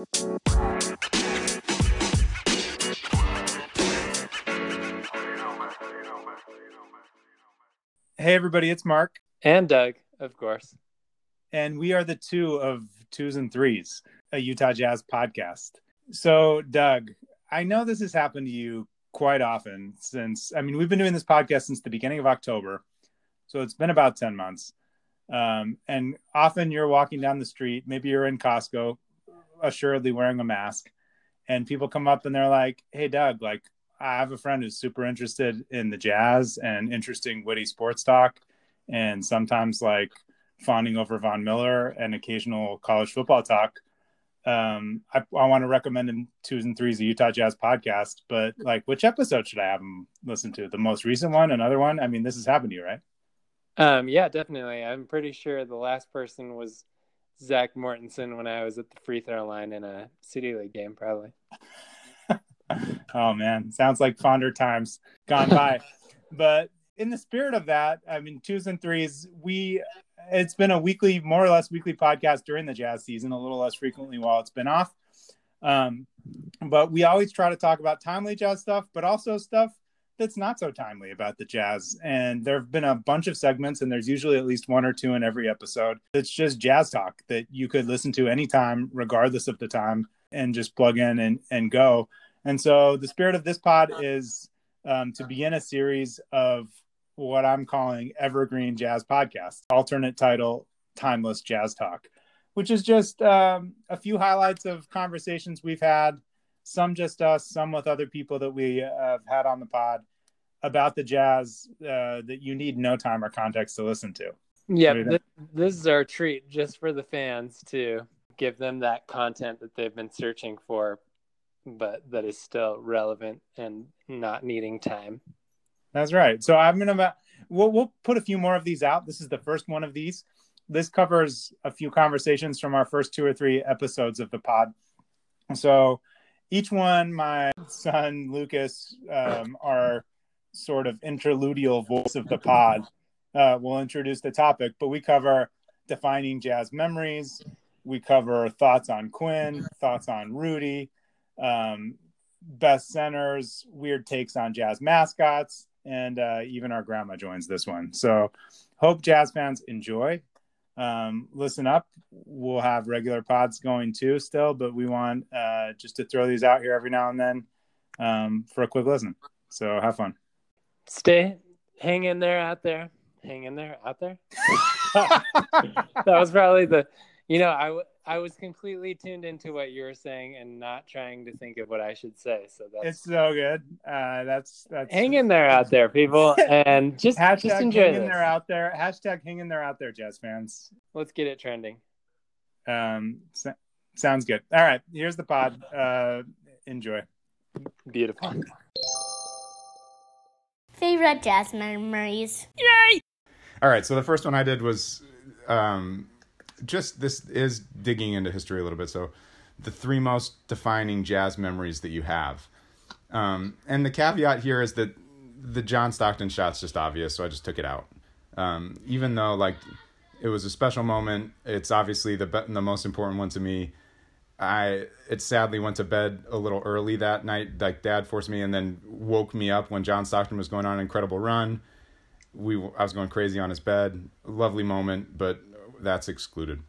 Hey, everybody, it's Mark. And Doug, of course. And we are the two of Twos and Threes, a Utah Jazz podcast. So, Doug, I know this has happened to you quite often since, I mean, we've been doing this podcast since the beginning of October. So it's been about 10 months. Um, and often you're walking down the street, maybe you're in Costco, assuredly wearing a mask, and people come up and they're like, Hey, Doug, like, I have a friend who's super interested in the jazz and interesting witty sports talk, and sometimes like fawning over Von Miller and occasional college football talk. Um, I, I want to recommend him twos and threes, the Utah Jazz podcast. But like, which episode should I have him listen to? The most recent one, another one? I mean, this has happened to you, right? Um, yeah, definitely. I'm pretty sure the last person was Zach Mortensen when I was at the free throw line in a city league game, probably. oh man, sounds like fonder times gone by. but in the spirit of that, I mean, twos and threes, we it's been a weekly, more or less weekly podcast during the jazz season, a little less frequently while it's been off. Um, but we always try to talk about timely jazz stuff, but also stuff that's not so timely about the jazz. And there have been a bunch of segments, and there's usually at least one or two in every episode. It's just jazz talk that you could listen to anytime, regardless of the time, and just plug in and, and go. And so the spirit of this pod is um, to begin a series of what I'm calling Evergreen Jazz Podcast, alternate title, Timeless Jazz Talk, which is just um, a few highlights of conversations we've had, some just us, some with other people that we have had on the pod about the jazz uh, that you need no time or context to listen to. Yeah, this, this is our treat just for the fans to give them that content that they've been searching for but that is still relevant and not needing time. That's right. So I'm gonna we'll we'll put a few more of these out. This is the first one of these. This covers a few conversations from our first two or three episodes of the pod. So each one, my son Lucas, um, our sort of interludial voice of the pod, uh, will introduce the topic. But we cover defining jazz memories. We cover thoughts on Quin, thoughts on Rudy, um, best centers, weird takes on jazz mascots, and uh, even our grandma joins this one. So, hope jazz fans enjoy. Um, listen up. We'll have regular pods going too, still, but we want uh, just to throw these out here every now and then um, for a quick listen. So, have fun. Stay, hang in there out there. Hang in there out there. that was probably the, you know, I I was completely tuned into what you were saying and not trying to think of what I should say. So that's it's so good. Uh, that's that's hang in there out there, people, and just hashtag just enjoy hang in there out there. Hashtag hang in there out there, Jazz fans. Let's get it trending. Um, so, sounds good. All right, here's the pod. Uh, enjoy. Beautiful. Favorite jazz memories. Yay! All right, so the first one I did was um, just this is digging into history a little bit. So, the three most defining jazz memories that you have. Um, and the caveat here is that the John Stockton shot's just obvious, so I just took it out. Um, even though like it was a special moment, it's obviously the be- the most important one to me. I it sadly went to bed a little early that night. Like Dad forced me, and then woke me up when John Stockton was going on an incredible run. We I was going crazy on his bed. Lovely moment, but that's excluded.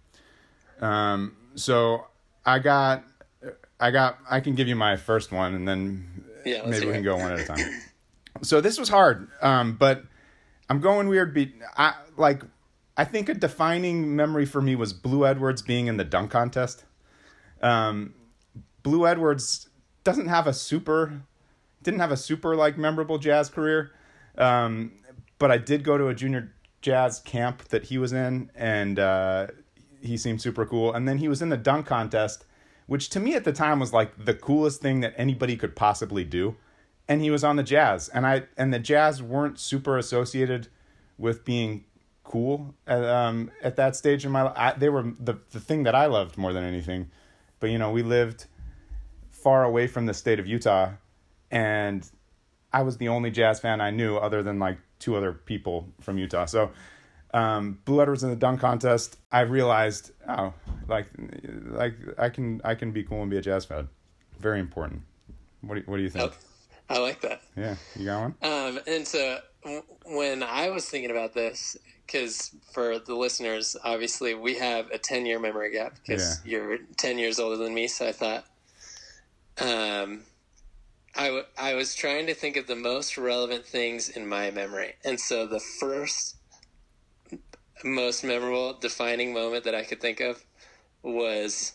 Um, so I got, I got, I can give you my first one, and then yeah, maybe we can go one at a time. so this was hard, um, but I'm going weird beat. I like, I think a defining memory for me was Blue Edwards being in the dunk contest. Um, Blue Edwards doesn't have a super, didn't have a super like memorable jazz career, um, but I did go to a junior jazz camp that he was in, and uh, he seemed super cool. And then he was in the dunk contest, which to me at the time was like the coolest thing that anybody could possibly do. And he was on the Jazz, and I and the Jazz weren't super associated with being cool at, um, at that stage in my life. They were the the thing that I loved more than anything. But you know, we lived far away from the state of Utah, and I was the only jazz fan I knew other than like two other people from Utah. So um, Blue Edwards in the dunk contest, I realized, oh, like, like I can I can be cool and be a jazz fan. Very important. What do you, what do you think? Oh, I like that. Yeah, you got one. Um, and so when I was thinking about this, because for the listeners, obviously we have a 10 year memory gap because you're 10 years older than me. So I thought, um, I, w- I was trying to think of the most relevant things in my memory. And so the first most memorable defining moment that I could think of was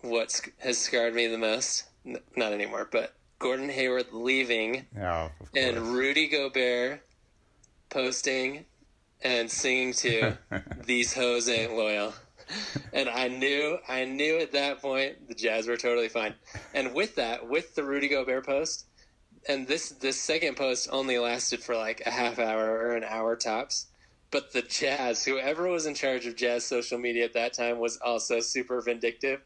what sc- has scarred me the most. N- not anymore, but Gordon Hayward leaving Yeah, of and. Rudy Gobert posting and singing to "These Hoes Ain't Loyal." And I knew, I knew at that point the Jazz were totally fine. And with that, with the Rudy Gobert post, and this this second post only lasted for like a half hour or an hour tops. But the Jazz, whoever was in charge of Jazz social media at that time, was also super vindictive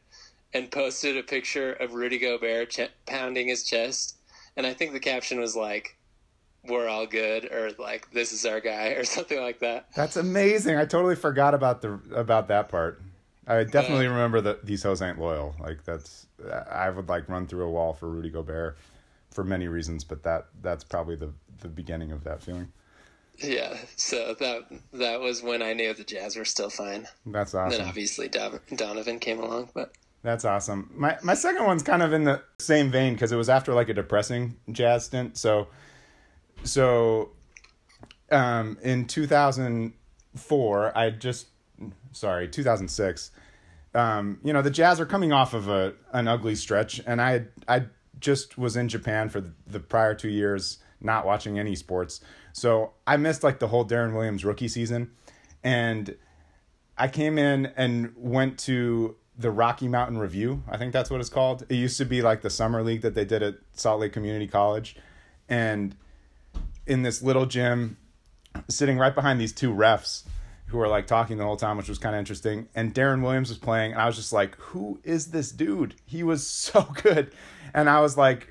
and posted a picture of Rudy Gobert ch- pounding his chest. And I think the caption was like, "We're all good," or like, "This is our guy," or something like that. That's amazing. I totally forgot about the about that part. I definitely remember that these hoes ain't loyal. Like that's I would like run through a wall for Rudy Gobert for many reasons, but that that's probably the the beginning of that feeling. Yeah, so that that was when I knew the Jazz were still fine. That's awesome. Then obviously Donovan came along, but That's awesome. My my second one's kind of in the same vein because it was after like a depressing jazz stint. So so um in 2004, I just sorry, 2006. Um, you know, the Jazz are coming off of a an ugly stretch and I I just was in Japan for the, the prior 2 years not watching any sports. So I missed like the whole Deron Williams rookie season and I came in and went to the Rocky Mountain Review. I think that's what it's called. It used to be like the summer league that they did at Salt Lake Community College. And in this little gym, sitting right behind these two refs who were like talking the whole time, which was kind of interesting. And Deron Williams was playing, and I was just like, who is this dude? He was so good. And I was like,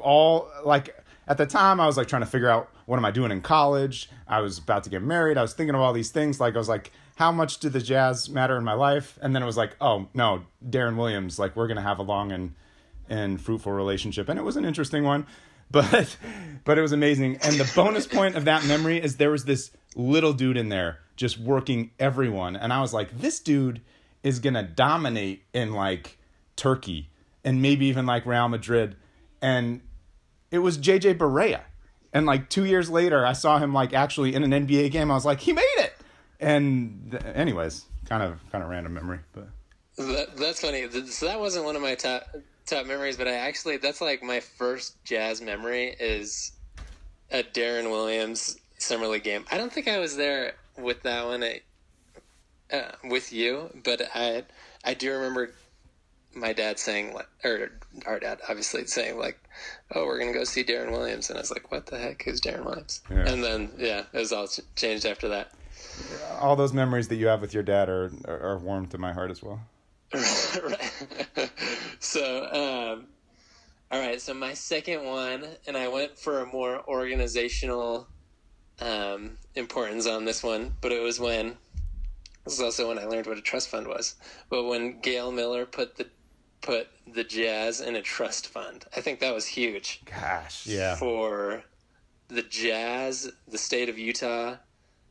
all like at the time I was like trying to figure out what am I doing in college? I was about to get married. I was thinking of all these things. Like I was like, how much did the Jazz matter in my life? And then it was like, oh no, Deron Williams. Like we're gonna have a long and and fruitful relationship, and it was an interesting one. But but it was amazing. And the bonus point of that memory is there was this little dude in there just working everyone, and I was like, this dude is gonna dominate in like Turkey and maybe even like Real Madrid. And it was JJ Barea. And like two years later, I saw him like actually in an NBA game. I was like, he made it. And th- anyways, kind of kind of random memory, but that, that's funny. So that wasn't one of my top top memories, but I actually that's like my first Jazz memory is a Deron Williams summer league game. I don't think I was there with that one. I, uh, with you, but I I do remember my dad saying like, or our dad obviously saying like, "Oh, we're gonna go see Deron Williams," and I was like, "What the heck is Deron Williams?" Yeah. And then yeah, it was all changed after that. all those memories that you have with your dad are are, are warm to my heart as well. right. so, um, all right. So my second one, and I went for a more organizational um, importance on this one, but it was when this is also when I learned what a trust fund was. But when Gail Miller put the put the Jazz in a trust fund, I think that was huge Gosh, yeah, for the Jazz, the state of Utah.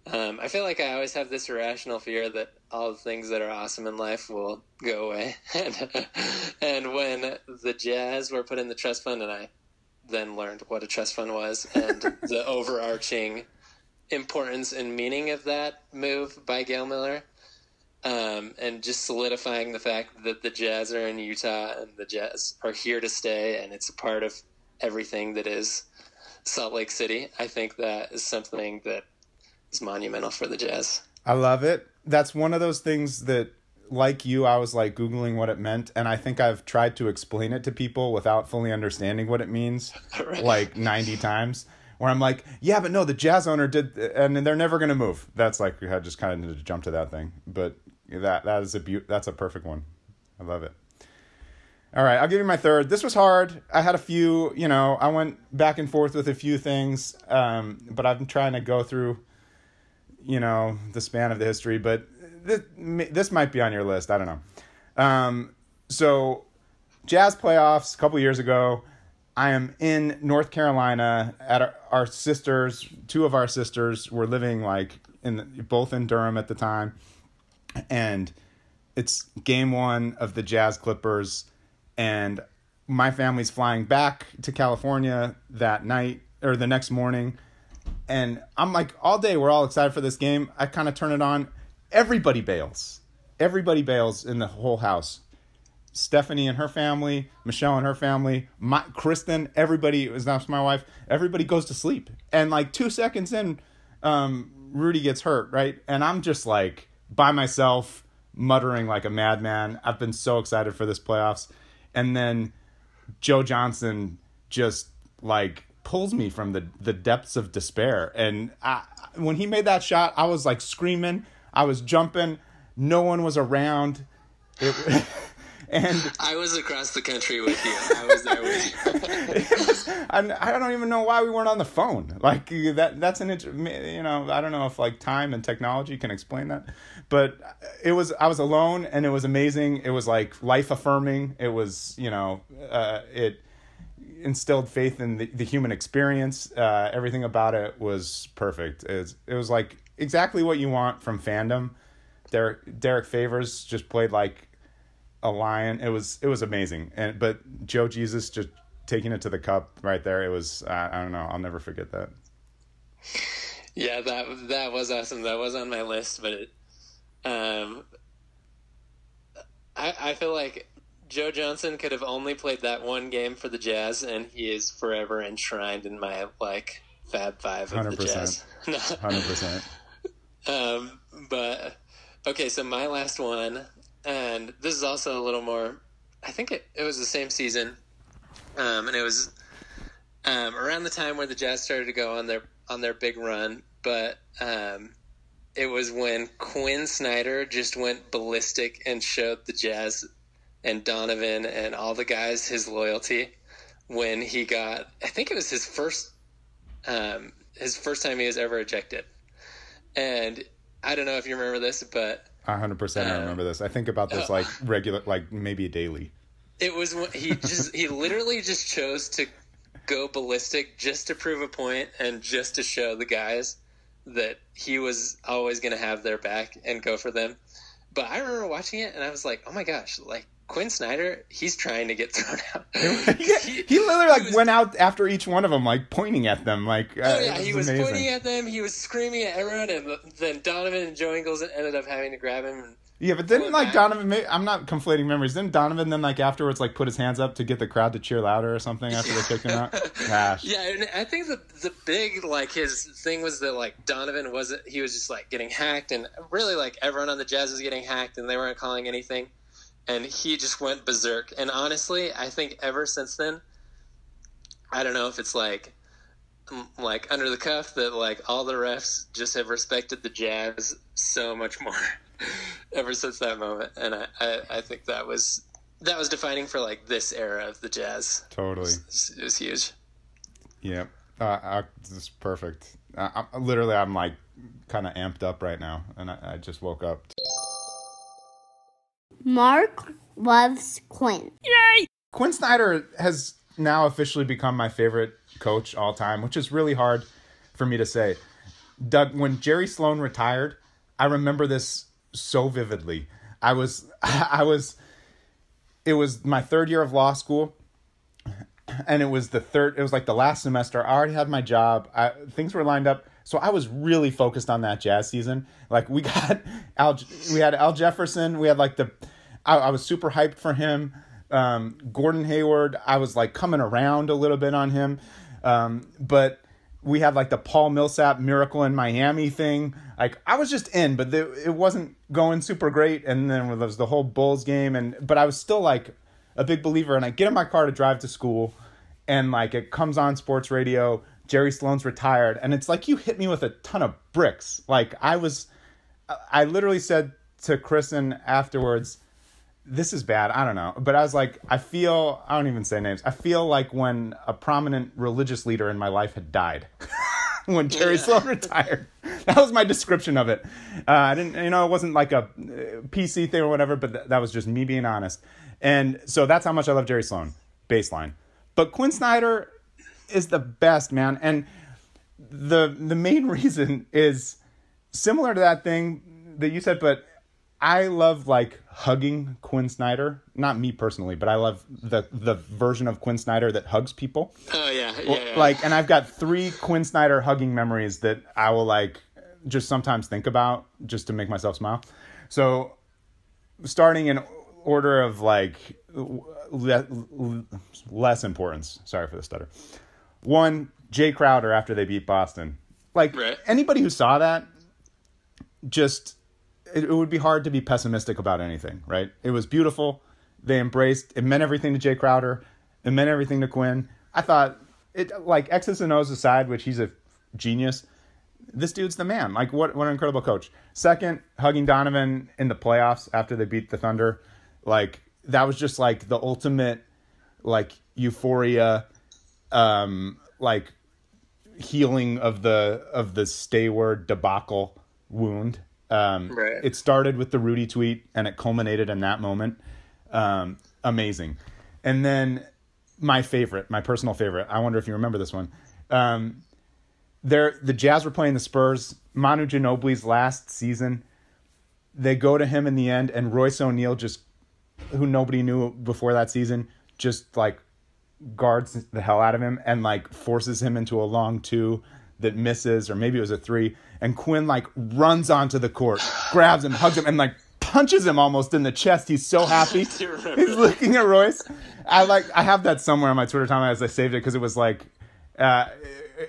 Um, I feel like I always have this irrational fear that all the things that are awesome in life will go away. and, and when the Jazz were put in the trust fund, and I then learned what a trust fund was and the overarching importance and meaning of that move by Gail Miller, um, and just solidifying the fact that the Jazz are in Utah and the Jazz are here to stay, and it's a part of everything that is Salt Lake City. I think that is something that is monumental for the Jazz. I love it. That's one of those things that, like you, I was like googling what it meant, and I think I've tried to explain it to people without fully understanding what it means, Right. like ninety times. Where I'm like, yeah, but no, the jazz owner did, and they're never gonna move. That's like I just kind of to jump to that thing, but that that is a beau- that's a perfect one. I love it. All right, I'll give you my third. This was hard. I had a few, you know, I went back and forth with a few things, um, but I'm trying to go through you know the span of the history, but this, this might be on your list. I don't know. Um, so, Jazz playoffs a couple years ago. I am in North Carolina at our, our, sisters. Two of our sisters were living like in the, both in Durham at the time, and it's game one of the Jazz Clippers, and my family's flying back to California that night or the next morning, and I'm like all day we're all excited for this game. I kind of turn it on, everybody bails, everybody bails in the whole house Stephanie and her family, Michelle and her family, my Kristen, everybody was not my wife. Everybody goes to sleep, and like two seconds in, um, Rudy gets hurt, right? And I'm just like by myself, muttering like a madman. I've been so excited for this playoffs, and then Joe Johnson just like pulls me from the the depths of despair, and I, when he made that shot, I was like screaming, I was jumping, no one was around. It, and I was across the country with you. I was there with you. I, I don't even know why we weren't on the phone. Like that. That's an interesting, you know. I don't know if like time and technology can explain that, but it was. I was alone, and it was amazing. It was like life affirming. It was you know. Uh, it instilled faith in the, the human experience. Uh, everything about it was perfect. It was, it was like exactly what you want from fandom. Derek Derrick Favors just played like a lion. It was it was amazing. And but Joe Jesus just taking it to the cup right there. It was I don't know. I'll never forget that. Yeah, that that was awesome. That was on my list, but it, um, I I feel like Joe Johnson could have only played that one game for the Jazz, and he is forever enshrined in my like Fab Five of 100%. the Jazz. Hundred percent. Um, but okay, so my last one and this is also a little more. I think it, it was the same season, um, and it was um, around the time where the Jazz started to go on their on their big run. But um, it was when Quin Snyder just went ballistic and showed the Jazz and Donovan and all the guys his loyalty when he got. I think it was his first um, his first time he was ever ejected, and I don't know if you remember this, but hundred percent. I remember this. I think about this uh, like regular, like maybe daily. It was he just he literally just chose to go ballistic just to prove a point and just to show the guys that he was always going to have their back and go for them. But I remember watching it and I was like, oh my gosh, like Quin Snyder, he's trying to get thrown out. he, he, literally like he was, went out after each one of them, like pointing at them. Like, uh, oh yeah, was he was amazing. pointing at them. He was screaming at everyone, and then Donovan and Joe Ingles ended up having to grab him. yeah, but didn't like back. Donovan? I'm not conflating memories. Didn't Donovan then like afterwards like put his hands up to get the crowd to cheer louder or something after they kicked him out? Gosh. Yeah, and I think the the big like his thing was that like Donovan wasn't. He was just like getting hacked, and really like everyone on the Jazz was getting hacked, and they weren't calling anything and he just went berserk. And honestly, I think ever since then, I don't know if it's like like under the cuff that like all the refs just have respected the Jazz so much more ever since that moment, and I, I, I think that was that was defining for like this era of the Jazz. Totally, it was, it was huge. Yep, uh, I, this is perfect. I, I, literally, I'm like kind of amped up right now, and I, I just woke up. Mark loves Quin. Yay! Quin Snyder has now officially become my favorite coach all time, which is really hard for me to say. Doug, when Jerry Sloan retired, I remember this so vividly. I was, I was, it was my third year of law school, and it was the third. It was like the last semester. I already had my job. I, things were lined up. So I was really focused on that jazz season. Like we got Al, we had Al Jefferson. We had like the, I, I was super hyped for him. Um, Gordon Hayward, I was like coming around a little bit on him. Um, but we had like the Paul Millsap miracle in Miami thing. Like I was just in, but the, it wasn't going super great. And then there was the whole Bulls game, and but I was still like a big believer. And I get in my car to drive to school, and like it comes on sports radio Jerry Sloan's retired. And it's like you hit me with a ton of bricks. Like I was, I literally said to Kristen afterwards, this is bad. I don't know. But I was like, I feel, I don't even say names. I feel like when a prominent religious leader in my life had died. when Jerry Sloan retired. That was my description of it. Uh, I didn't, you know, it wasn't like a uh, PC thing or whatever, but th- that was just me being honest. And so that's how much I love Jerry Sloan, baseline. But Quin Snyder is the best, man. And the the main reason is similar to that thing that you said, but I love like hugging Quin Snyder. Not me personally, but I love the the version of Quin Snyder that hugs people. Oh yeah, yeah, yeah. Like, and I've got three Quin Snyder hugging memories that I will like just sometimes think about just to make myself smile. So, starting in order of like le- less importance. Sorry for the stutter. One, Jae Crowder after they beat Boston. Like Right. anybody who saw that, just it, it would be hard to be pessimistic about anything, right? It was beautiful. They embraced. It meant everything to Jae Crowder. It meant everything to Quin. I thought it like X's and O's aside, which he's a genius. This dude's the man. Like what what an incredible coach. Second, hugging Donovan in the playoffs after they beat the Thunder, like that was just like the ultimate like euphoria um like healing of the of the Stayward debacle wound. Um, Right. It started with the Rudy tweet and it culminated in that moment. Um, amazing. And then my favorite, my personal favorite. I wonder if you remember this one. Um, there, the Jazz were playing the Spurs. Manu Ginobili's last season. They go to him in the end, and Royce O'Neale just, who nobody knew before that season, just like guards the hell out of him and like forces him into a long two that misses, or maybe it was a three. And Quin like runs onto the court, grabs him, hugs him, and like punches him almost in the chest. He's so happy. He's looking at Royce. I like I have that somewhere on my Twitter timeline as I saved it because it was like uh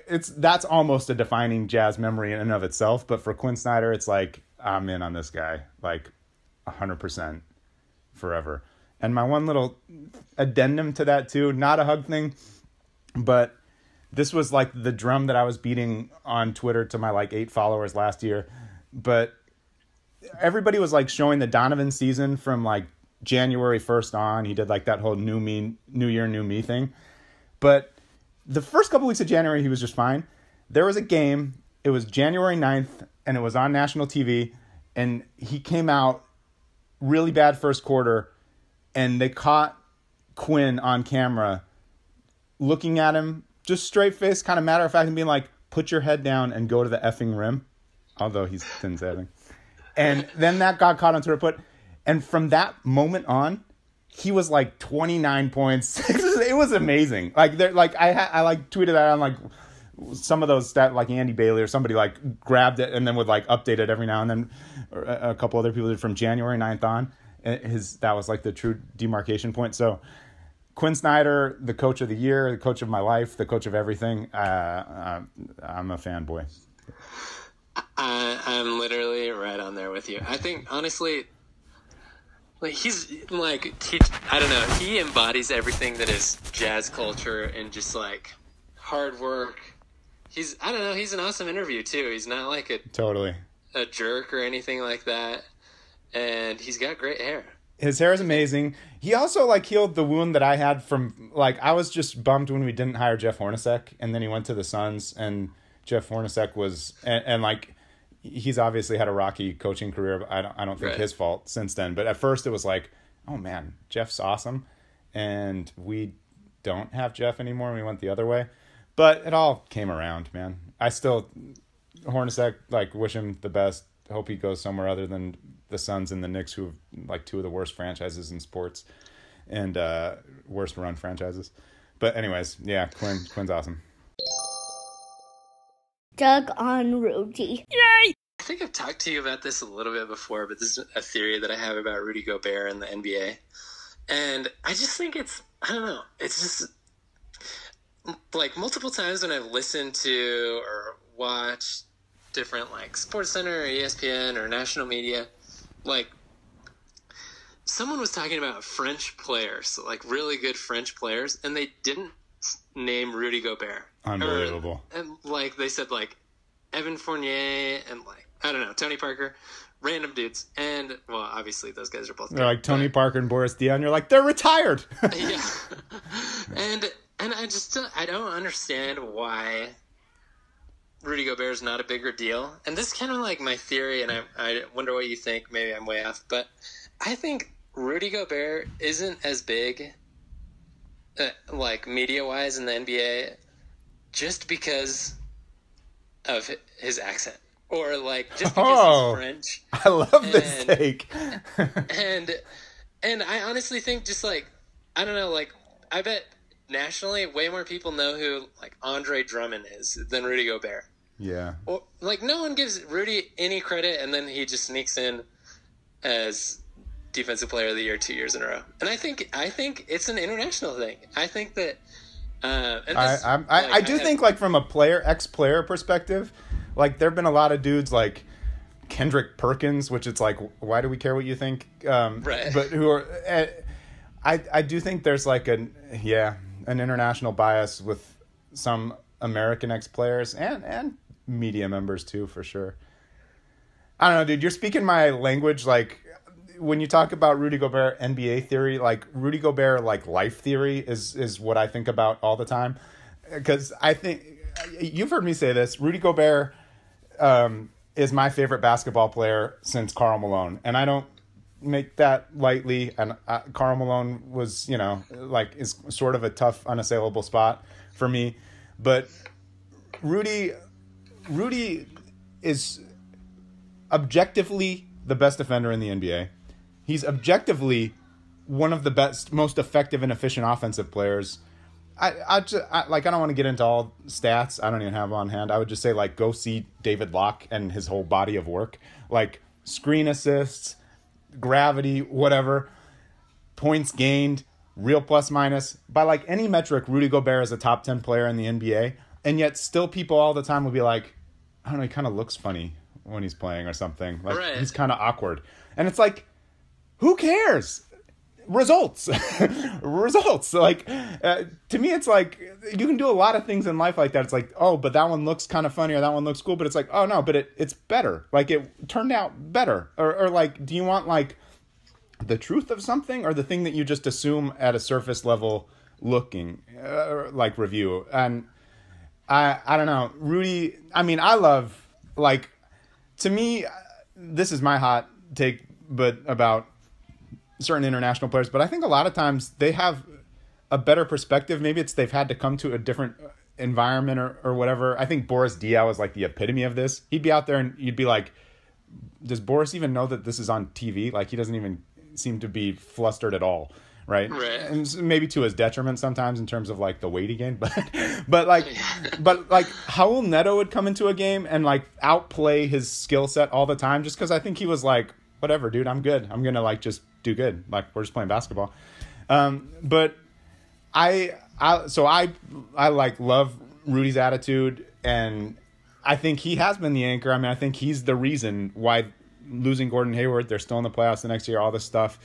it's that's almost a defining jazz memory in and of itself. But for Quin Snyder, it's like I'm in on this guy, like hundred percent forever. And my one little addendum to that too, not a hug thing, but this was like the drum that I was beating on Twitter to my like eight followers last year. But everybody was like showing the Donovan season from like January 1st on. He did like that whole new me, new year, new me thing. But the first couple weeks of January, he was just fine. There was a game, it was January 9th, and it was on national TV. And he came out really bad first quarter, and they caught Quin on camera looking at him just straight face, kind of matter of fact, and being like, put your head down and go to the effing rim. Although he's say anything. And then that got caught on Twitter. Put, and from that moment on, he was like 29 points. it was amazing. Like there, like I, I like tweeted that on like some of those stat like Andy Bailey or somebody like grabbed it and then would like update it every now and then. A couple other people did from January 9th on. Uh, His that was like the true demarcation point. So Quin Snyder, the coach of the year, the coach of my life, the coach of everything. Uh, uh, I'm a fanboy. I, I'm literally right on there with you. I think honestly, like he's like he, I don't know. He embodies everything that is jazz culture and just like hard work. He's I don't know. He's an awesome interview too. He's not like a, Totally. a jerk or anything like that, and he's got great hair. His hair is amazing. He also like healed the wound that I had from like I was just bummed when we didn't hire Jeff Hornacek, and then he went to the Suns, and Jeff Hornacek was and, and like he's obviously had a rocky coaching career. But I don't I don't think Right. his fault since then. But at first it was like, oh man, Jeff's awesome, and we don't have Jeff anymore. and We went the other way, but it all came around, man. I still Hornacek like wish him the best. Hope he goes somewhere other than the Suns and the Knicks, who have like two of the worst franchises in sports and uh, worst run franchises. But anyways, yeah, Quin Quin's awesome. Doug on Rudy. Yay! I think I've talked to you about this a little bit before, but this is a theory that I have about Rudy Gobert and the NBA. And I just think it's, I don't know, it's just like multiple times when I've listened to or watched different like Sports Center or ESPN or national media, like someone was talking about French players, like really good French players, and they didn't name Rudy Gobert. Unbelievable. Or, and like they said, like Evan Fournier and like I don't know Tony Parker, random dudes, and well, obviously those guys are both. They're like good, Tony Parker and Boris Diaw. You're like they're retired. yeah, and and I just I don't understand why. Rudy Gobert is not a bigger deal, and this is kind of like my theory, and I I wonder what you think. Maybe I'm way off, but I think Rudy Gobert isn't as big, uh, like media wise in the NBA, just because of his accent, or like just because Oh. he's French I love this And- take. and and I honestly think just like I don't know, like I bet nationally way more people know who like Andre Drummond is than Rudy Gobert. Yeah. Or like no one gives Rudy any credit, and then he just sneaks in as defensive player of the year two years in a row. And I think I think it's an international thing. I think that. Uh, I, this, I, I, like, I do have- think like from a player ex player perspective, like there've been a lot of dudes like Kendrick Perkins, which it's like why do we care what you think? Um, Right. But who are uh, I I do think there's like an yeah an international bias with some American ex players and and media members too for sure. I don't know, dude. You're speaking my language. Like when you talk about Rudy Gobert NBA theory, like Rudy Gobert like life theory is is what I think about all the time. Because I think you've heard me say this. Rudy Gobert um, is my favorite basketball player since Karl Malone, and I don't make that lightly. And uh, Karl Malone was, you know, like is sort of a tough, unassailable spot for me. But Rudy, Rudy is objectively the best defender in the NBA. He's objectively one of the best, most effective and efficient offensive players. I, I, just, I like I don't want to get into all stats. I don't even have on hand. I would just say like go see David Locke and his whole body of work, like screen assists, gravity, whatever, points gained, real plus minus by like any metric. Rudy Gobert is a top ten player in the NBA, and yet still people all the time will be like, I don't know, he kind of looks funny when he's playing or something. Like Right. he's kind of awkward, and it's like, who cares? results. Results. Like uh, to me it's like you can do a lot of things in life like that. It's like oh but that one looks kind of funny or that one looks cool but it's like oh no but it, it's better. Like it turned out better. Or, or like do you want like the truth of something or the thing that you just assume at a surface level looking uh, like review? And i i don't know rudy i mean i love like to me this is my hot take but about certain international players, but I think a lot of times they have a better perspective. Maybe it's they've had to come to a different environment or, or whatever. I think Boris Diaw is like the epitome of this. He'd be out there and you'd be like, does Boris even know that this is on TV? Like he doesn't even seem to be flustered at all. Right. Right. And maybe to his detriment sometimes in terms of like the weight he gained, but, but like, but like Raul Neto would come into a game and like outplay his skill set all the time just because I think he was like, whatever, dude, I'm good. I'm going to like just do good. Like we're just playing basketball. Um, but I, I, so I, I like love Rudy's attitude and I think he has been the anchor. I mean, I think he's the reason why losing Gordon Hayward, they're still in the playoffs the next year, all this stuff.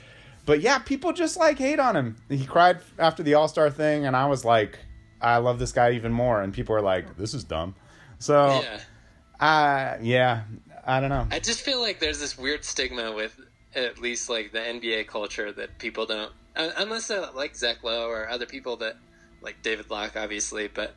But yeah, people just like hate on him. He cried after the All Star thing, and I was like, I love this guy even more. And people are like, this is dumb. So, Yeah. uh, yeah, I don't know. I just feel like there's this weird stigma with at least like the NBA culture that people don't, unless they're like Zach Lowe or other people that like David Locke, obviously, but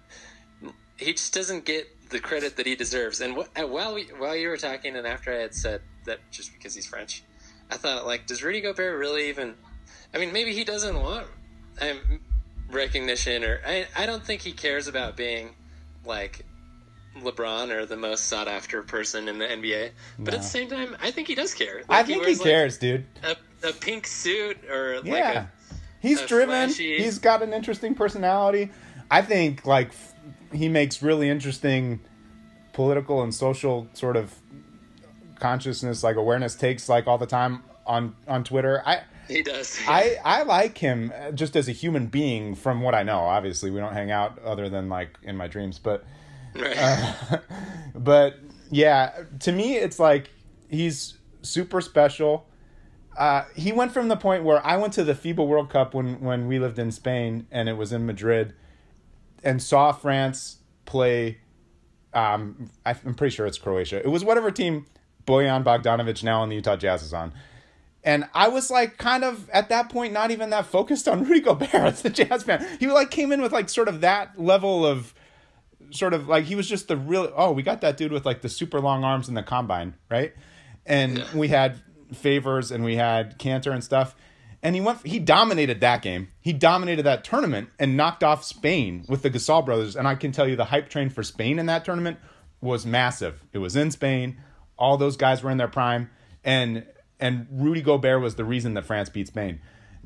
he just doesn't get the credit that he deserves. And wh- uh, while we, while you were talking, and after I had said that just because he's French, I thought like, does Rudy Gobert really even? I mean, maybe he doesn't want um, recognition, or I I don't think he cares about being like LeBron or the most sought after person in the NBA. But at the same time, I think he does care. I think he wears, like, cares, dude. a, a pink suit or like Yeah. a He's a driven. flashy- He's got an interesting personality. I think like f- he makes really interesting political and social sort of consciousness like awareness takes like all the time on on Twitter. I he does. I I like him uh, just as a human being from what I know. Obviously, we don't hang out other than like in my dreams, but right. uh, but yeah, to me, it's like he's super special. Uh, he went from the point where I went to the FIBA World Cup when when we lived in Spain and it was in Madrid, and saw France play. Um, I'm pretty sure it's Croatia. It was whatever team Bojan Bogdanovich now on the Utah Jazz is on. And I was like, kind of at that point, not even that focused on Rudy Gobert as a Jazz fan. He like came in with like sort of that level of sort of like he was just the real. Oh, we got that dude with like the super long arms in the combine, right? And Yeah. we had favors and we had Kanter and stuff. And he went. He dominated that game. He dominated that tournament and knocked off Spain with the Gasol brothers. And I can tell you, the hype train for Spain in that tournament was massive. It was in Spain. All those guys were in their prime, and and Rudy Gobert was the reason that France beat Spain.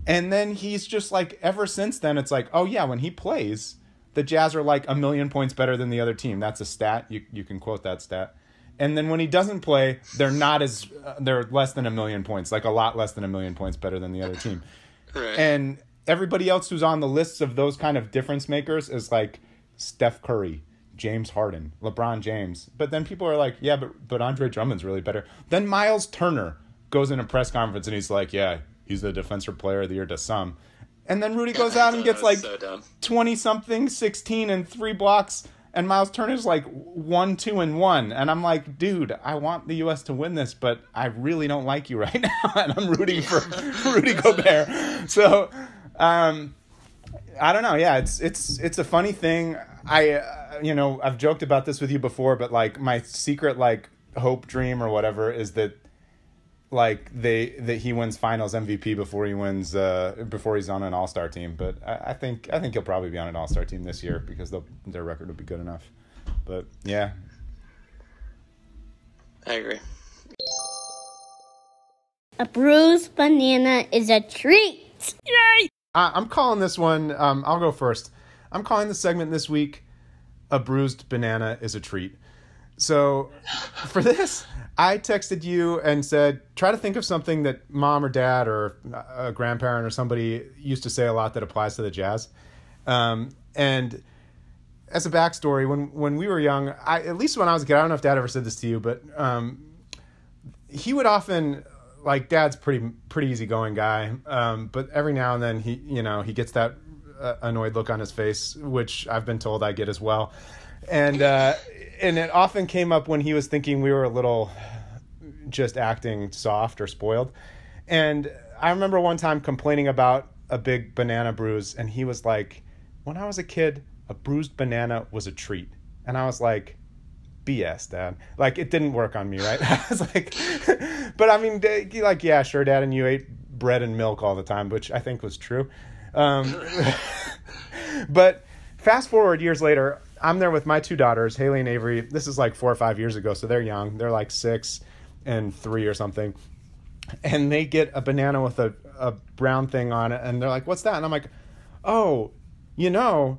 And then he's just like ever since then, it's like, oh yeah, when he plays, the Jazz are like a million points better than the other team. That's a stat. You you can quote that stat. And then when he doesn't play, they're not as uh, they're less than a million points, like a lot less than a million points better than the other team. Right. And everybody else who's on the lists of those kind of difference makers is like Steph Curry, James Harden, LeBron James. But then people are like, yeah, but but Andre Drummond's really better. Then Myles Turner goes in a press conference and he's like, yeah, he's the defensive player of the year to some. And then Rudy goes out and gets like so 20 something, 16 and three blocks. And Myles Turner's like one, two, and one. And I'm like, dude, I want the U.S. to win this, but I really don't like you right now. And I'm rooting for Rudy Gobert. So, um, I don't know. Yeah, it's it's it's a funny thing. I uh, you know I've joked about this with you before, but like my secret like hope dream or whatever is that like they that he wins Finals MVP before he wins uh before he's on an All Star team. But I, I think I think he'll probably be on an All Star team this year because they'll, their record will be good enough. But yeah, I agree. A bruised banana is a treat. I, I'm calling this one. Um, I'll go first. I'm calling the segment this week. A bruised banana is a treat. So, for this, I texted you and said, try to think of something that mom or dad or a grandparent or somebody used to say a lot that applies to the jazz. Um, and as a backstory, when when we were young, I at least when I was a kid, I don't know if dad ever said this to you, but um, he would often like dad's pretty pretty easygoing guy um, but every now and then he you know he gets that uh, annoyed look on his face which i've been told i get as well. And uh, and it often came up when he was thinking we were a little just acting soft or spoiled. And i remember one time complaining about a big banana bruise and he was like when i was a kid a bruised banana was a treat. And i was like BS, Dad. Like it didn't work on me, right? I was like, but I mean, like, yeah, sure, Dad, and you ate bread and milk all the time, which I think was true. Um, but fast forward years later, I'm there with my two daughters, Haley and Avery. This is like four or five years ago, so they're young. They're like six and three or something. And they get a banana with a, a brown thing on it, and they're like, "What's that?" And I'm like, "Oh, you know,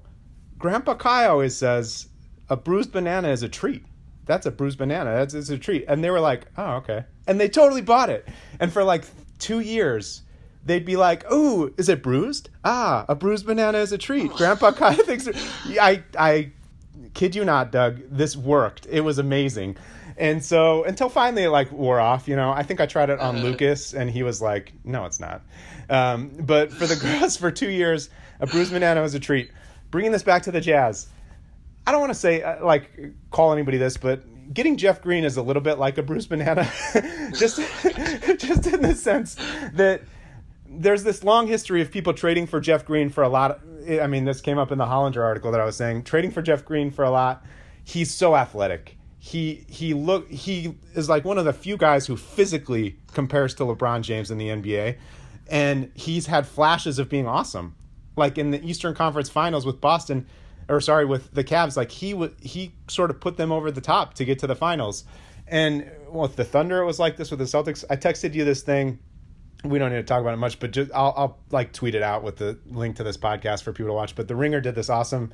Grandpa Kai always says a bruised banana is a treat. That's a bruised banana. That's it's a treat." And they were like, "Oh, okay." And they totally bought it. And for like two years, they'd be like, "Ooh, is it bruised? Ah, a bruised banana is a treat." Grandpa Kai thinks. I I kid you not, Doug. This worked. It was amazing. And so until finally it like wore off, you know, I think I tried it on Lucas and he was like, no, it's not. Um, but for the girls for two years, a bruised banana was a treat. Bringing this back to the jazz. I don't want to say uh, like call anybody this, but getting Jeff Green is a little bit like a Bruce banana, just just in the sense that there's this long history of people trading for Jeff Green for a lot. Of, I mean, this came up in the Hollinger article that I was saying. Trading for Jeff Green for a lot. He's so athletic. He he look he is like one of the few guys who physically compares to LeBron James in the NBA, and he's had flashes of being awesome, like in the Eastern Conference Finals with Boston, or sorry with the Cavs. Like he w- he sort of put them over the top to get to the finals, and with the Thunder it was like this with the Celtics. I texted you this thing we don't need to talk about it much, but just I'll, I'll like tweet it out with the link to this podcast for people to watch. But the Ringer did this awesome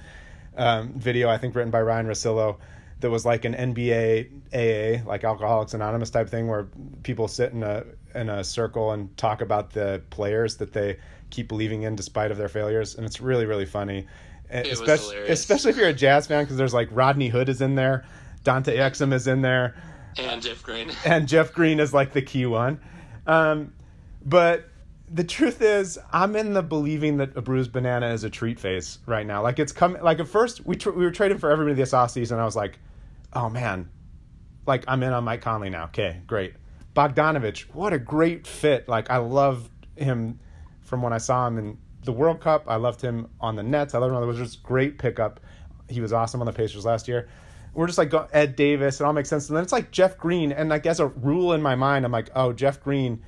um, video, I think written by Ryan Russillo, that was like an NBA AA, like Alcoholics Anonymous type thing, where people sit in a in a circle and talk about the players that they keep believing in despite of their failures, and it's really really funny. Especially especially if you're a jazz fan, because there's like Rodney Hood is in there, Dante Exum is in there And Jeff Green. and Jeff Green is like the key one. Um, but the truth is, I'm in the believing that a bruised banana is a treat phase right now. Like it's coming. Like at first, we tr- we were trading for everybody this off season. I was like, oh man, like I'm in on Mike Conley now. Okay, great. Bogdanovich, what a great fit. Like I loved him from when I saw him in the World Cup. I loved him on the Nets. I loved him on the Wizards. Great pickup. he was awesome on the Pacers last year. We're just like Ed Davis, it all makes sense. And then it's like Jeff Green, and like as a rule in my mind, I'm like, oh, Jeff Green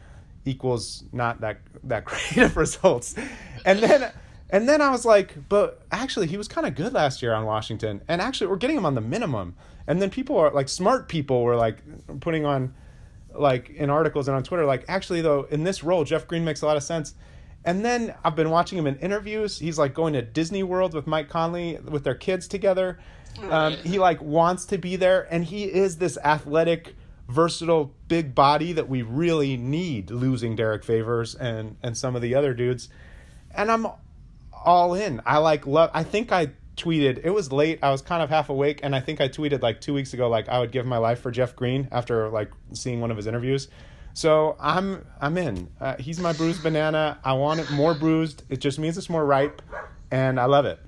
equals not that that great of results. And then and then I was like, but actually he was kind of good last year on Washington. And actually we're getting him on the minimum. And then people are like smart people were like putting on like in articles and on Twitter like actually though in this role Jeff Green makes a lot of sense. And then I've been watching him in interviews. He's like going to Disney World with Mike Conley with their kids together. Um, he like wants to be there, and he is this athletic, versatile, big body that we really need. Losing Derrick Favors and and some of the other dudes, and I'm all in. I like love. I think I tweeted. It was late. I was kind of half awake, and I think I tweeted like two weeks ago, like I would give my life for Jeff Green after like seeing one of his interviews. So I'm I'm in. Uh, he's my bruised banana. I want it more bruised. It just means it's more ripe, and I love it.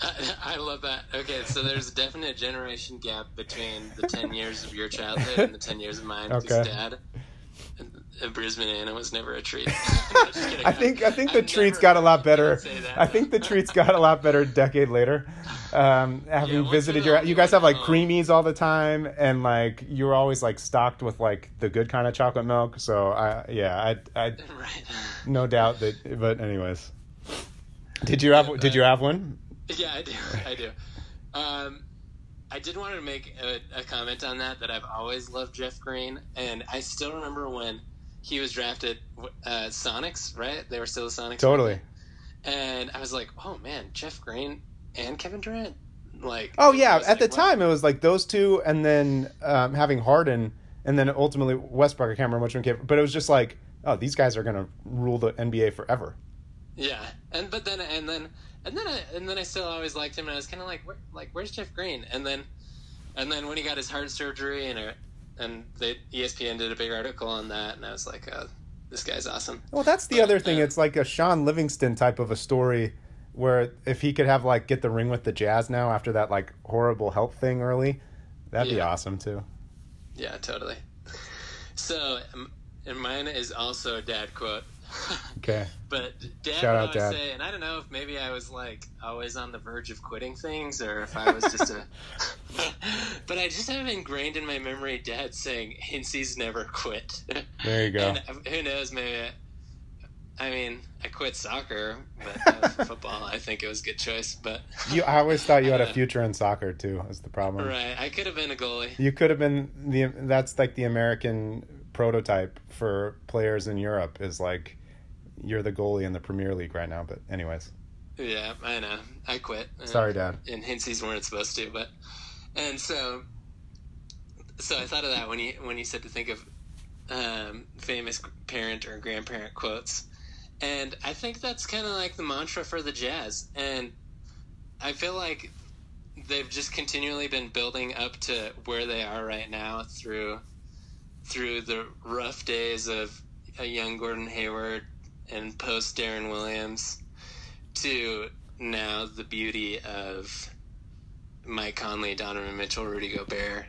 I, I love that. Okay, so there's a definite generation gap between the 10 years of your childhood and the 10 years of mine. Okay. dad, a bruised banana was never a treat. I think I think the treats got a lot better. I think the treats got a lot better a decade later. Um, having once visited your, you guys have like creamies all the time, and like you were always like stocked with like the good kind of chocolate milk. So I yeah I I Right. no doubt that. But anyways, did you have did you have one? Yeah, I do. I do. Um, I did want to make a, a comment on that. That I've always loved Jeff Green, and I still remember when he was drafted. Uh, Sonics, right? They were still the Sonics. Totally. And I was like, oh man, Jeff Green and Kevin Durant. Like. Oh yeah, at the wow. time it was like those two, and then um, having Harden, and then ultimately Westbrook. I can't remember which one came, but it was just like, oh, these guys are gonna rule the NBA forever. Yeah, and but then and then and then I, and then I still always liked him, and I was kind of like, Where, like, where's Jeff Green? And then and then when he got his heart surgery, and uh, and they ESPN did a big article on that, and I was like, oh, this guy's awesome. Well, that's the But, other thing. uh, It's like a Shaun Livingston type of a story, where if he could have like get the ring with the Jazz now after that like horrible health thing early, that'd be awesome too. Yeah, totally. So, um, and mine is also a dad quote. Okay. But dad Shout would out, always Dad. say, and I don't know if maybe I was like always on the verge of quitting things, or if I was just a. but I just have ingrained in my memory dad saying, "Hincy's never quit." There you go. And uh, who knows? Maybe. I mean, I quit soccer, but uh, football, I think it was a good choice. But You, I always thought you had a future in soccer too. Is the problem? right, I could have been a goalie. You could have been the. That's like the American prototype for players in Europe. Is like, you're the goalie in the Premier League right now. But anyways, Yeah, I know. I quit. Sorry, Dad. and Hincy's weren't supposed to, but and so so I thought of that when you when you said to think of um, famous parent or grandparent quotes, and I think that's kind of like the mantra for the Jazz, and I feel like they've just continually been building up to where they are right now through through the rough days of a young Gordon Hayward and post Deron Williams to now the beauty of Mike Conley, Donovan Mitchell, Rudy Gobert,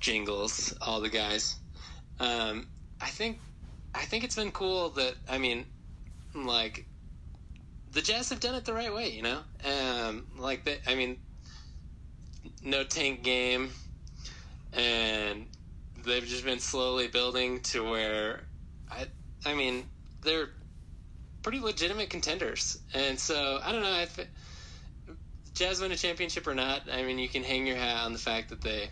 Jingles, all the guys. Um, I think I think it's been cool that I mean, like the Jazz have done it the right way, you know. Um, like they, I mean, no tank game, and they've just been slowly building to where I, I mean, they're pretty legitimate contenders, and so I don't know Jazz win a championship or not. I mean, you can hang your hat on the fact that they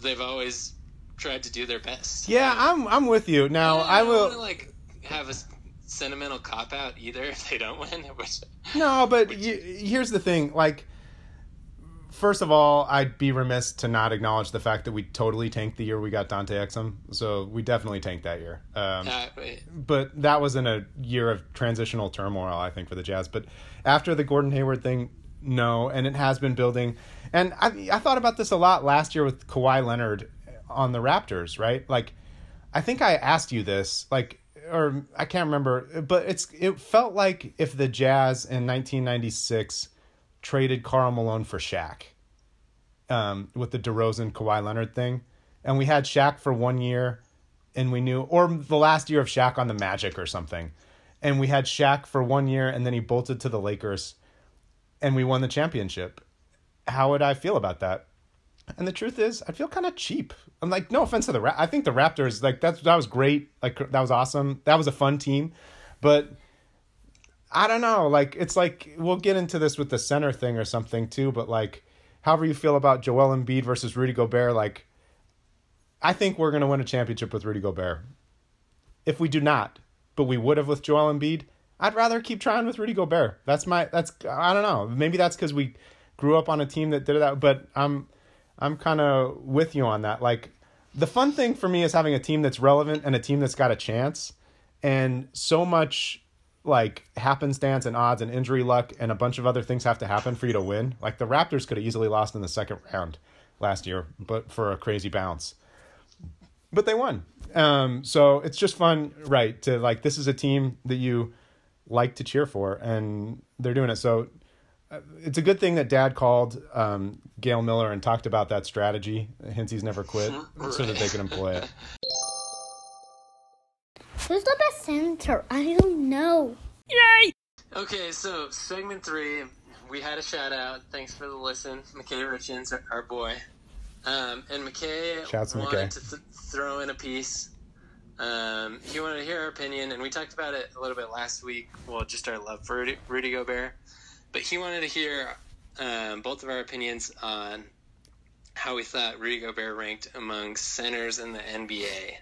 they've always tried to do their best. Yeah, I'm. I'm with you. Now I don't will. wanna, like have a sentimental cop out either if they don't win. Which No, but y here's the thing. Like, first of all, I'd be remiss to not acknowledge the fact that we totally tanked the year we got Dante Exum. So we definitely tanked that year. Um, uh, but that was in a year of transitional turmoil, I think, for the Jazz. But after the Gordon Hayward thing, no, and it has been building. And I, I thought about this a lot last year with Kawhi Leonard on the Raptors, right? Like, I think I asked you this, like, or I can't remember, but it's it felt like if the Jazz in 1996 traded Karl Malone for Shaq, um, with the DeRozan Kawhi Leonard thing, and we had Shaq for one year, and we knew, or the last year of Shaq on the Magic or something, and we had Shaq for one year, and then he bolted to the Lakers, and we won the championship, how would I feel about that? And the truth is, I feel kind of cheap. I'm like, no offense to the Ra- I think the Raptors, like that's that was great. Like that was awesome. That was a fun team, but I don't know. Like it's like we'll get into this with the center thing or something too. But like, however you feel about Joel Embiid versus Rudy Gobert, like I think we're gonna win a championship with Rudy Gobert. If we do not, but we would have with Joel Embiid, I'd rather keep trying with Rudy Gobert. That's my that's I don't know. Maybe that's because we grew up on a team that did that, but I'm I'm kind of with you on that. Like the fun thing for me is having a team that's relevant and a team that's got a chance, and so much like happenstance and odds and injury luck and a bunch of other things have to happen for you to win. Like the Raptors could have easily lost in the second round last year, but for a crazy bounce. But they won. Um, so it's just fun, right? To like this is a team that you like to cheer for, and they're doing it. So uh, it's a good thing that Dad called um, Gail Miller and talked about that strategy. Hence, he's never quit, so that they can employ it. Who's the best senator? I don't know. Yay! Okay, so segment three, we had a shout out. Thanks for the listen, McKay Richins, our, our boy. Um, and McKay Shouts to wanted McKay. to th- throw in a piece. Um, he wanted to hear our opinion, and we talked about it a little bit last week. Well, just our love for Rudy, Rudy Gobert. But he wanted to hear um, both of our opinions on how we thought Rudy Gobert ranked among centers in the NBA.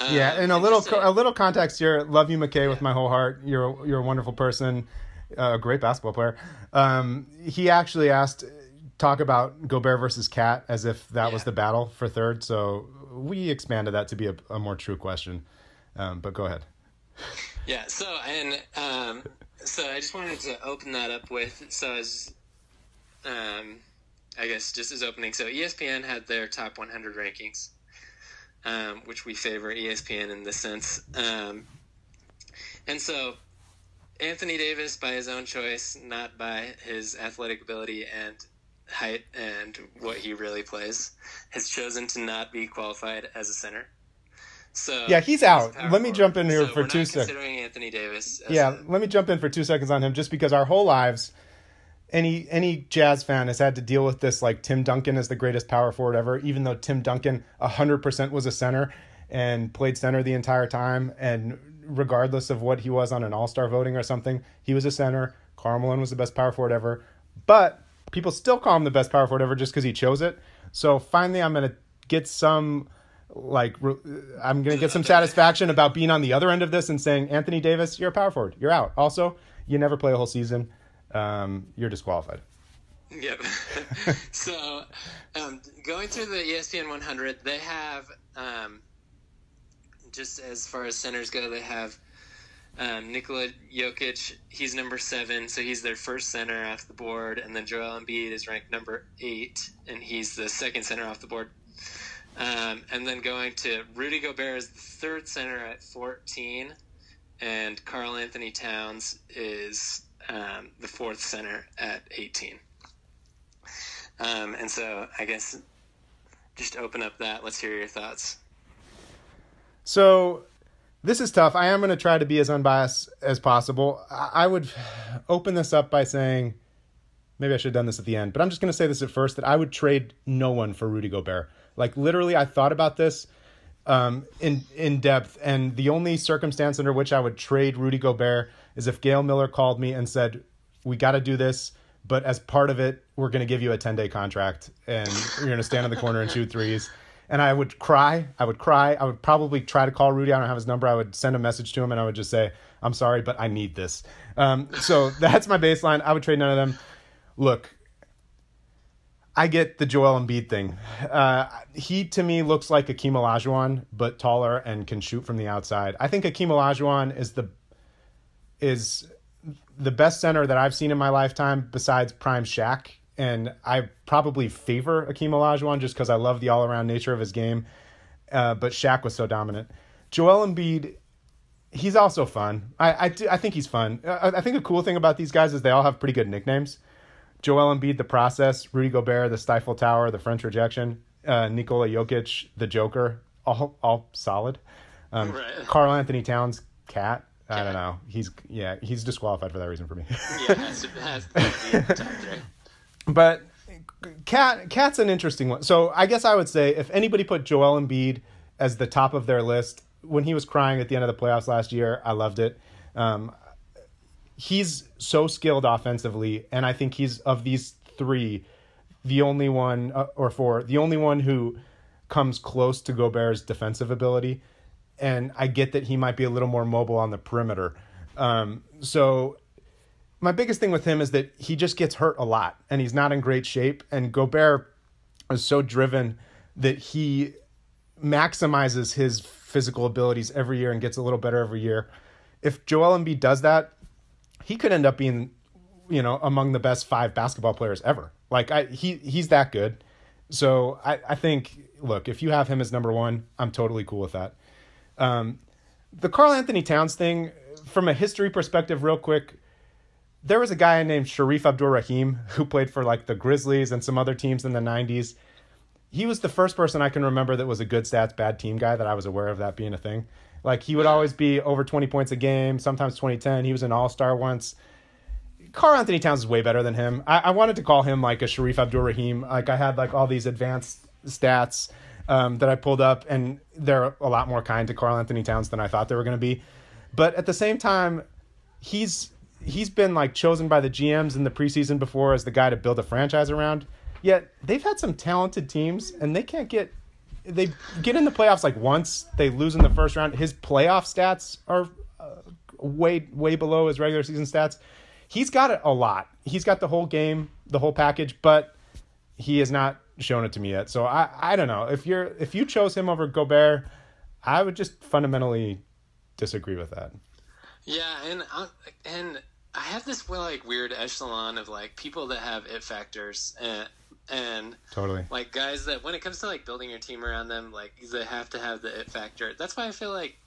Um, Yeah, and a little co- a little context here. Love you, McKay, with my whole heart. You're you're a wonderful person, a great basketball player. Um, he actually asked talk about Gobert versus Cat as if that was the battle for third. So we expanded that to be a, a more true question. Um, but go ahead. Yeah. So and um, so I just wanted to open that up with so as um, I guess just as opening. So ESPN had their top 100 rankings, um, which we favor ESPN in this sense. Um, and so Anthony Davis, by his own choice, not by his athletic ability and height and what he really plays, has chosen to not be qualified as a center. So Yeah, he's out. Let me jump in here So for two seconds. Considering Anthony Davis. Yeah, a- let me jump in for two seconds on him, just because our whole lives, any any jazz fan has had to deal with this. Like Tim Duncan is the greatest power forward ever, even though Tim Duncan hundred percent was a center and played center the entire time, and regardless of what he was on an All Star voting or something, he was a center. Karl was the best power forward ever, but people still call him the best power forward ever just because he chose it. So finally, I'm gonna get some like I'm gonna get some satisfaction about being on the other end of this and saying Anthony Davis, you're a power forward, you're out. Also, you never play a whole season, um, you're disqualified. Yep. so, um, going through the ESPN 100, they have, um, just as far as centers go, they have um, Nikola Jokic. He's number seven, so he's their first center off the board. And then Joel Embiid is ranked number eight, and he's the second center off the board. Um, and then going to Rudy Gobert is the third center at 14, and Karl-Anthony Towns is um, the fourth center at 18. Um, and so I guess just open up that. Let's hear your thoughts. So this is tough. I am going to try to be as unbiased as possible. I would open this up by saying, maybe I should have done this at the end, but I'm just going to say this at first that I would trade no one for Rudy Gobert. Like literally, I thought about this um, in in depth, and the only circumstance under which I would trade Rudy Gobert is if Gail Miller called me and said, "We got to do this." But as part of it, we're going to give you a 10 day contract and you're going to stand in the corner and shoot threes and I would cry. I would cry. I would probably try to call Rudy. I don't have his number. I would send a message to him and I would just say, I'm sorry, but I need this. Um, so that's my baseline. I would trade none of them. Look, I get the Joel Embiid thing. Uh, he to me looks like Akeem Olajuwon, but taller and can shoot from the outside. I think Akeem Olajuwon is the is the best center that I've seen in my lifetime besides prime Shaq. And I probably favor Akeem Olajuwon just because I love the all around nature of his game. Uh, but Shaq was so dominant. Joel Embiid, he's also fun. I I, do, I think he's fun. I, I think the cool thing about these guys is they all have pretty good nicknames. Joel Embiid, the process. Rudy Gobert, the Stifle Tower, the French rejection. Uh, Nikola Jokic, the Joker. All all solid. Um, Right. Karl-Anthony Towns, cat. I don't know. He's yeah, he's disqualified for that reason for me. Yeah, has to, has to be top three. but Cat Cat's an interesting one. So I guess I would say if anybody put Joel Embiid as the top of their list when he was crying at the end of the playoffs last year, I loved it. Um, he's so skilled offensively, and I think he's of these three, the only one uh, or four, the only one who comes close to Gobert's defensive ability. And I get that he might be a little more mobile on the perimeter. Um, so my biggest thing with him is that he just gets hurt a lot and he's not in great shape. And Gobert is so driven that he maximizes his physical abilities every year and gets a little better every year. If Joel Embiid does that, he could end up being, you know, among the best five basketball players ever. Like I, he he's that good. So I, I think look, if you have him as number one, I'm totally cool with that. Um, the Karl-Anthony Towns thing, from a history perspective, real quick, there was a guy named Shareef Abdur-Rahim who played for like the Grizzlies and some other teams in the 90s. He was the first person I can remember that was a good stats, bad team guy that I was aware of that being a thing. Like he would always be over 20 points a game, sometimes 2010. He was an all star once. Karl-Anthony Towns is way better than him. I, I wanted to call him like a Shareef Abdur-Rahim. Like I had like all these advanced stats um, that I pulled up, and they're a lot more kind to Karl-Anthony Towns than I thought they were going to be. But at the same time, he's he's been like chosen by the GMs in the preseason before as the guy to build a franchise around. Yet they've had some talented teams, and they can't get they get in the playoffs like once. They lose in the first round. His playoff stats are uh, way way below his regular season stats. He's got it a lot. He's got the whole game, the whole package, but he is not shown it to me yet. So I I don't know if you're if you chose him over Gobert, I would just fundamentally disagree with that. Yeah, and uh, and I have this like weird echelon of like people that have it factors and and Totally. like guys that when it comes to like building your team around them, like they have to have the it factor. That's why I feel like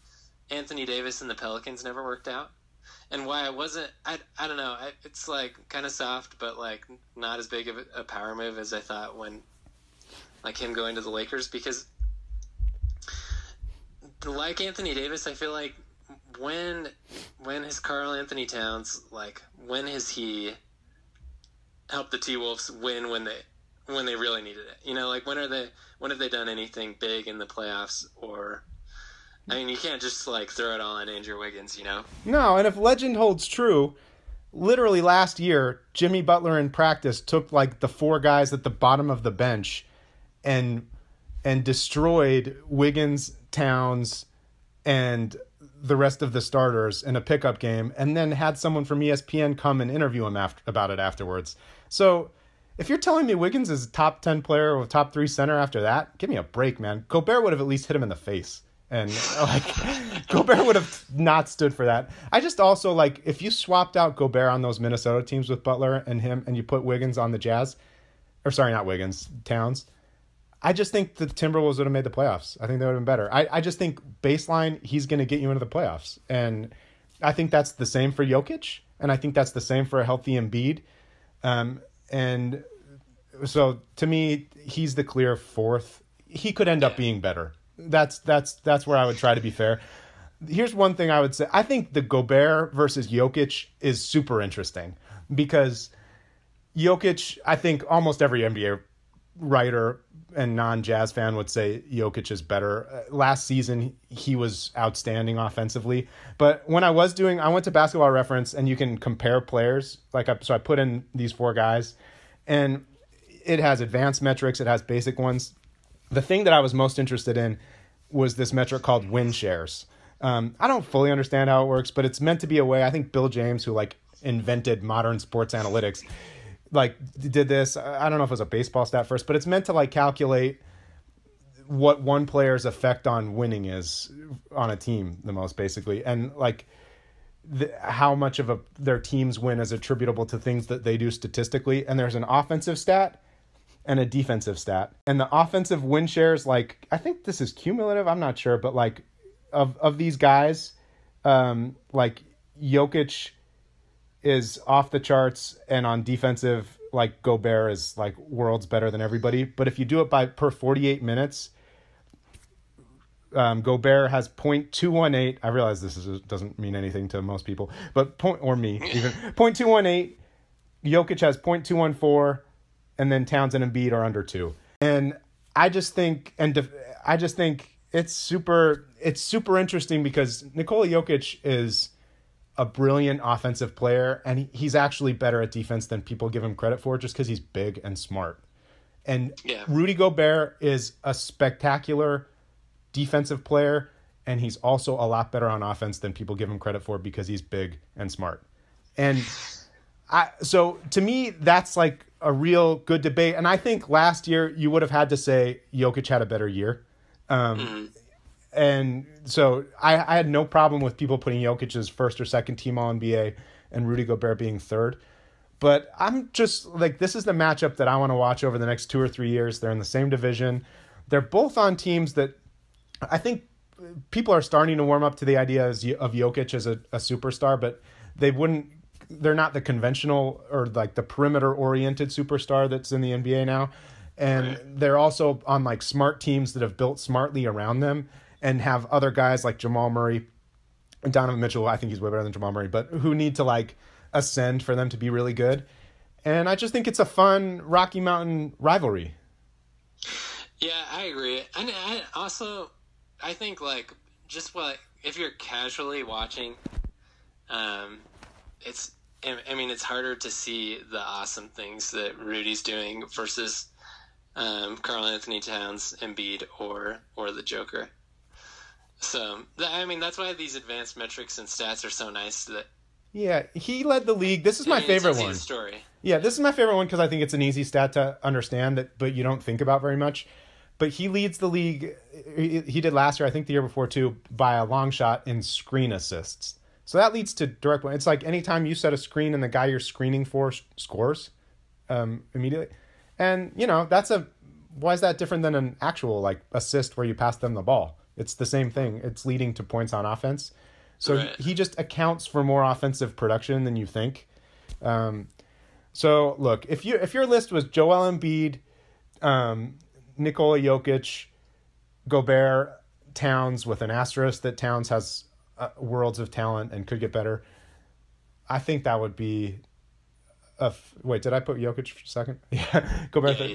Anthony Davis and the Pelicans never worked out, and why I wasn't. I I don't know. I, it's like kind of soft, but like not as big of a power move as I thought when like him going to the Lakers because like Anthony Davis, I feel like when when has Karl-Anthony Towns like when has he helped the T Wolves win when they when they really needed it? You know, like when are they when have they done anything big in the playoffs or I mean, you can't just like throw it all on Andrew Wiggins, you know? No, and if legend holds true, literally last year, Jimmy Butler in practice took like the four guys at the bottom of the bench and and destroyed Wiggins, Towns, and the rest of the starters in a pickup game, and then had someone from ESPN come and interview him after, about it afterwards. So, if you're telling me Wiggins is a top ten player or top three center after that, give me a break, man. Gobert would have at least hit him in the face, and like Gobert would have not stood for that. I just also like if you swapped out Gobert on those Minnesota teams with Butler and him, and you put Wiggins on the Jazz, or sorry, not Wiggins, Towns. I just think the Timberwolves would have made the playoffs. I think they would have been better. I, I just think baseline, he's going to get you into the playoffs. And I think that's the same for Jokic. And I think that's the same for a healthy Embiid. Um, and so to me, he's the clear fourth. He could end up being better. That's that's that's where I would try to be fair. Here's one thing I would say. I think the Gobert versus Jokic is super interesting because Jokic, I think almost every NBA writer and non-jazz fan would say Jokic is better. Uh, last season he was outstanding offensively, but when I was doing I went to basketball reference and you can compare players like I, so I put in these four guys and it has advanced metrics, it has basic ones. The thing that I was most interested in was this metric called win shares. Um, I don't fully understand how it works, but it's meant to be a way. I think Bill James, who like invented modern sports analytics, like did this. I don't know if it was a baseball stat first, but it's meant to like calculate what one player's effect on winning is on a team the most basically, and like the, how much of a their team's win is attributable to things that they do statistically. And there's an offensive stat and a defensive stat. And the offensive win shares, like I think this is cumulative. I'm not sure, but like of of these guys, um, like Jokic is off the charts, and on defensive, like Gobert is like worlds better than everybody. But if you do it by per 48 minutes, Um, Gobert has .218. I realize this is, doesn't mean anything to most people, but point or me even .218. Jokic has .214, and then Townsend and Embiid are under two. And I just think, and def- I just think it's super, it's super interesting because Nikola Jokic is a brilliant offensive player, and he, he's actually better at defense than people give him credit for, just because he's big and smart. And Yeah. Rudy Gobert is a spectacular defensive player, and he's also a lot better on offense than people give him credit for because he's big and smart. And I so to me that's like a real good debate. And I think last year you would have had to say Jokic had a better year. Um, And so I, I had no problem with people putting Jokic as first or second team All NBA and Rudy Gobert being third. But I'm just like this is the matchup that I want to watch over the next two or three years. They're in the same division. They're both on teams that I think people are starting to warm up to the idea of Jokic as a, a superstar, but they wouldn't. They're not the conventional or like the perimeter oriented superstar that's in the NBA now, and they're also on like smart teams that have built smartly around them and have other guys like Jamal Murray Donovan Mitchell. I think he's way better than Jamal Murray, but who need to like ascend for them to be really good. And I just think it's a fun Rocky Mountain rivalry. Yeah, I agree. And I also, I think like just what if you're casually watching, um, it's. I I mean, it's harder to see the awesome things that Rudy's doing versus um, Karl-Anthony Towns, Embiid, or or the Joker. So I mean, that's why these advanced metrics and stats are so nice. That Yeah, he led the league. This is my I mean, favorite one. Story. Yeah, this is my favorite one because I think it's an easy stat to understand that, but you don't think about very much. But he leads the league. He he did last year, I think the year before too, by a long shot in screen assists. So that leads to direct. It's like anytime you set a screen and the guy you're screening for scores um, immediately, and you know that's a why is that different than an actual like assist where you pass them the ball? It's the same thing. It's leading to points on offense. So Right. he just accounts for more offensive production than you think. Um, so look, if you if your list was Joel Embiid, um, Nikola Jokic, Gobert, Towns with an asterisk that Towns has uh, worlds of talent and could get better, I think that would be. A f- wait, did I put Jokic for second? Yeah, Gobert. Yeah,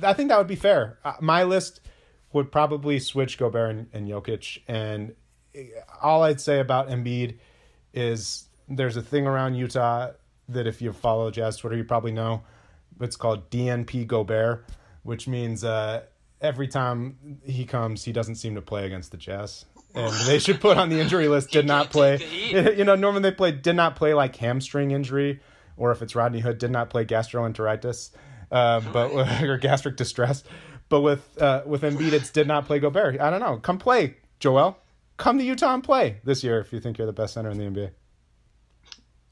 yeah, I think that would be fair. Uh, my list would probably switch Gobert and, and Jokic, and all I'd say about Embiid is there's a thing around Utah that if you follow Jazz Twitter, you probably know. It's called DNP Gobert, which means uh, every time he comes, he doesn't seem to play against the Jazz. And they should put on the injury list did not play. take the heat. You know, normally they play did not play like hamstring injury, or if it's Rodney Hood, did not play gastroenteritis, uh, but or gastric distress. But with uh, with Embiid, it's did not play Gobert. I don't know. Come play, Joel. Come to Utah and play this year if you think you're the best center in the NBA.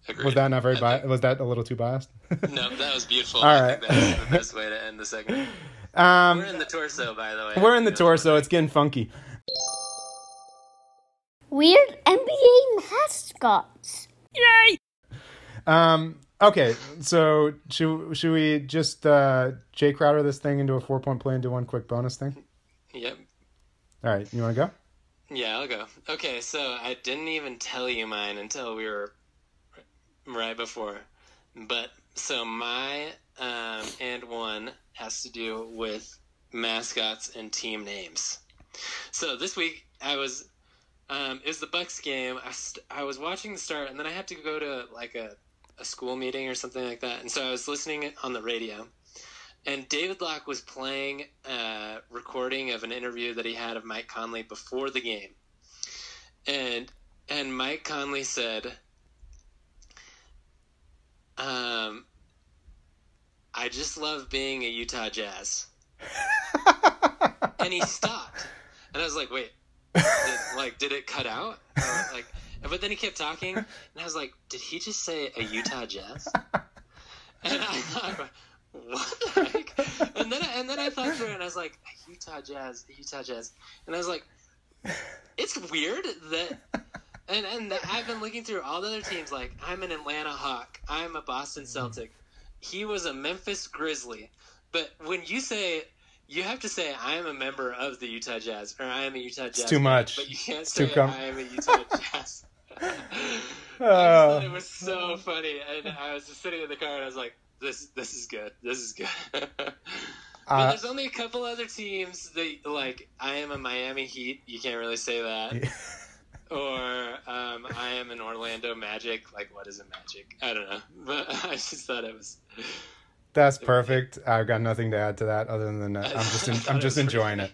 Agreed. Was that not very I biased? think- Was that a little too biased? No, that was beautiful. All I right. think that's the best way to end the segment. um, We're in the torso, by the way. we're in the torso. It's getting funky. Weird NBA mascots. Yay! Um, okay, so should should we just uh, Jae Crowder this thing into a four point play and do one quick bonus thing? Yep. All right, you want to go? Yeah, I'll go. Okay, so I didn't even tell you mine until we were right before. But so my um, and one has to do with mascots and team names. So this week I was um, it was the Bucks game. I, st- I was watching the start, and then I had to go to like a, a school meeting or something like that. And so I was listening on the radio, and David Locke was playing a recording of an interview that he had of Mike Conley before the game, and and Mike Conley said, um, "I just love being a Utah Jazz," and he stopped, and I was like, "Wait." did, like did it cut out like but then he kept talking and i was like did he just say a utah jazz and i thought what the heck? and then and then i thought through it and i was like a utah jazz a utah jazz and i was like it's weird that and and i've been looking through all the other teams like i'm an atlanta hawk i'm a boston mm-hmm. celtic he was a memphis grizzly but when you say you have to say I am a member of the Utah Jazz or I am a Utah Jazz. It's too much. But you can't It's say com- I am a Utah Jazz. I just thought it was so funny, and I was just sitting in the car and I was like, "This, this is good. This is good." but Uh, there's only a couple other teams that like I am a Miami Heat. You can't really say that. Or um, I am an Orlando Magic. Like, what is a Magic? I don't know, but I just thought it was. That's perfect. I've got nothing to add to that other than that. I'm just I en- thought I'm just enjoying it.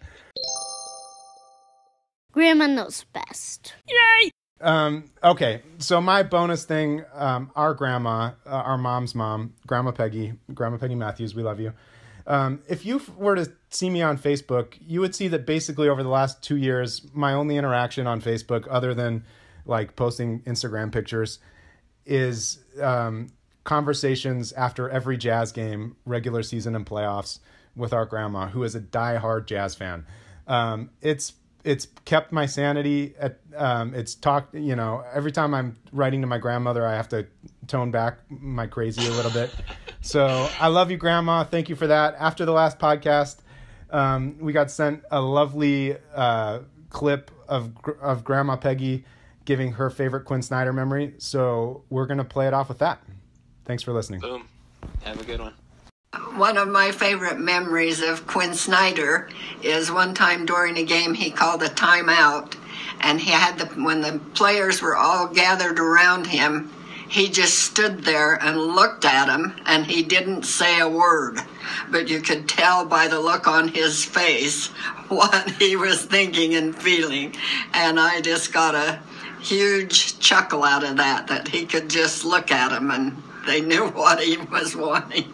Grandma knows best. Um, okay, so my bonus thing, um, our grandma, uh, our mom's mom, Grandma Peggy, Grandma Peggy Matthews, we love you. Um, if you were to see me on Facebook, you would see that basically over the last two years, my only interaction on Facebook, other than like posting Instagram pictures, is um, conversations after every jazz game, regular season and playoffs, with our grandma, who is a diehard jazz fan. Um, it's it's kept my sanity. At um, it's talked. You know, every time I'm writing to my grandmother, I have to tone back my crazy a little bit. So I love you, Grandma. Thank you for that. After the last podcast, um, we got sent a lovely uh, clip of of Grandma Peggy giving her favorite Quin Snyder memory. So we're gonna play it off with that. Thanks for listening. Boom. Have a good one. One of my favorite memories of Quin Snyder is one time during a game he called a timeout, and he had the when the players were all gathered around him, he just stood there and looked at them, and he didn't say a word, but you could tell by the look on his face what he was thinking and feeling, and I just got a huge chuckle out of that that he could just look at them and they knew what he was wanting.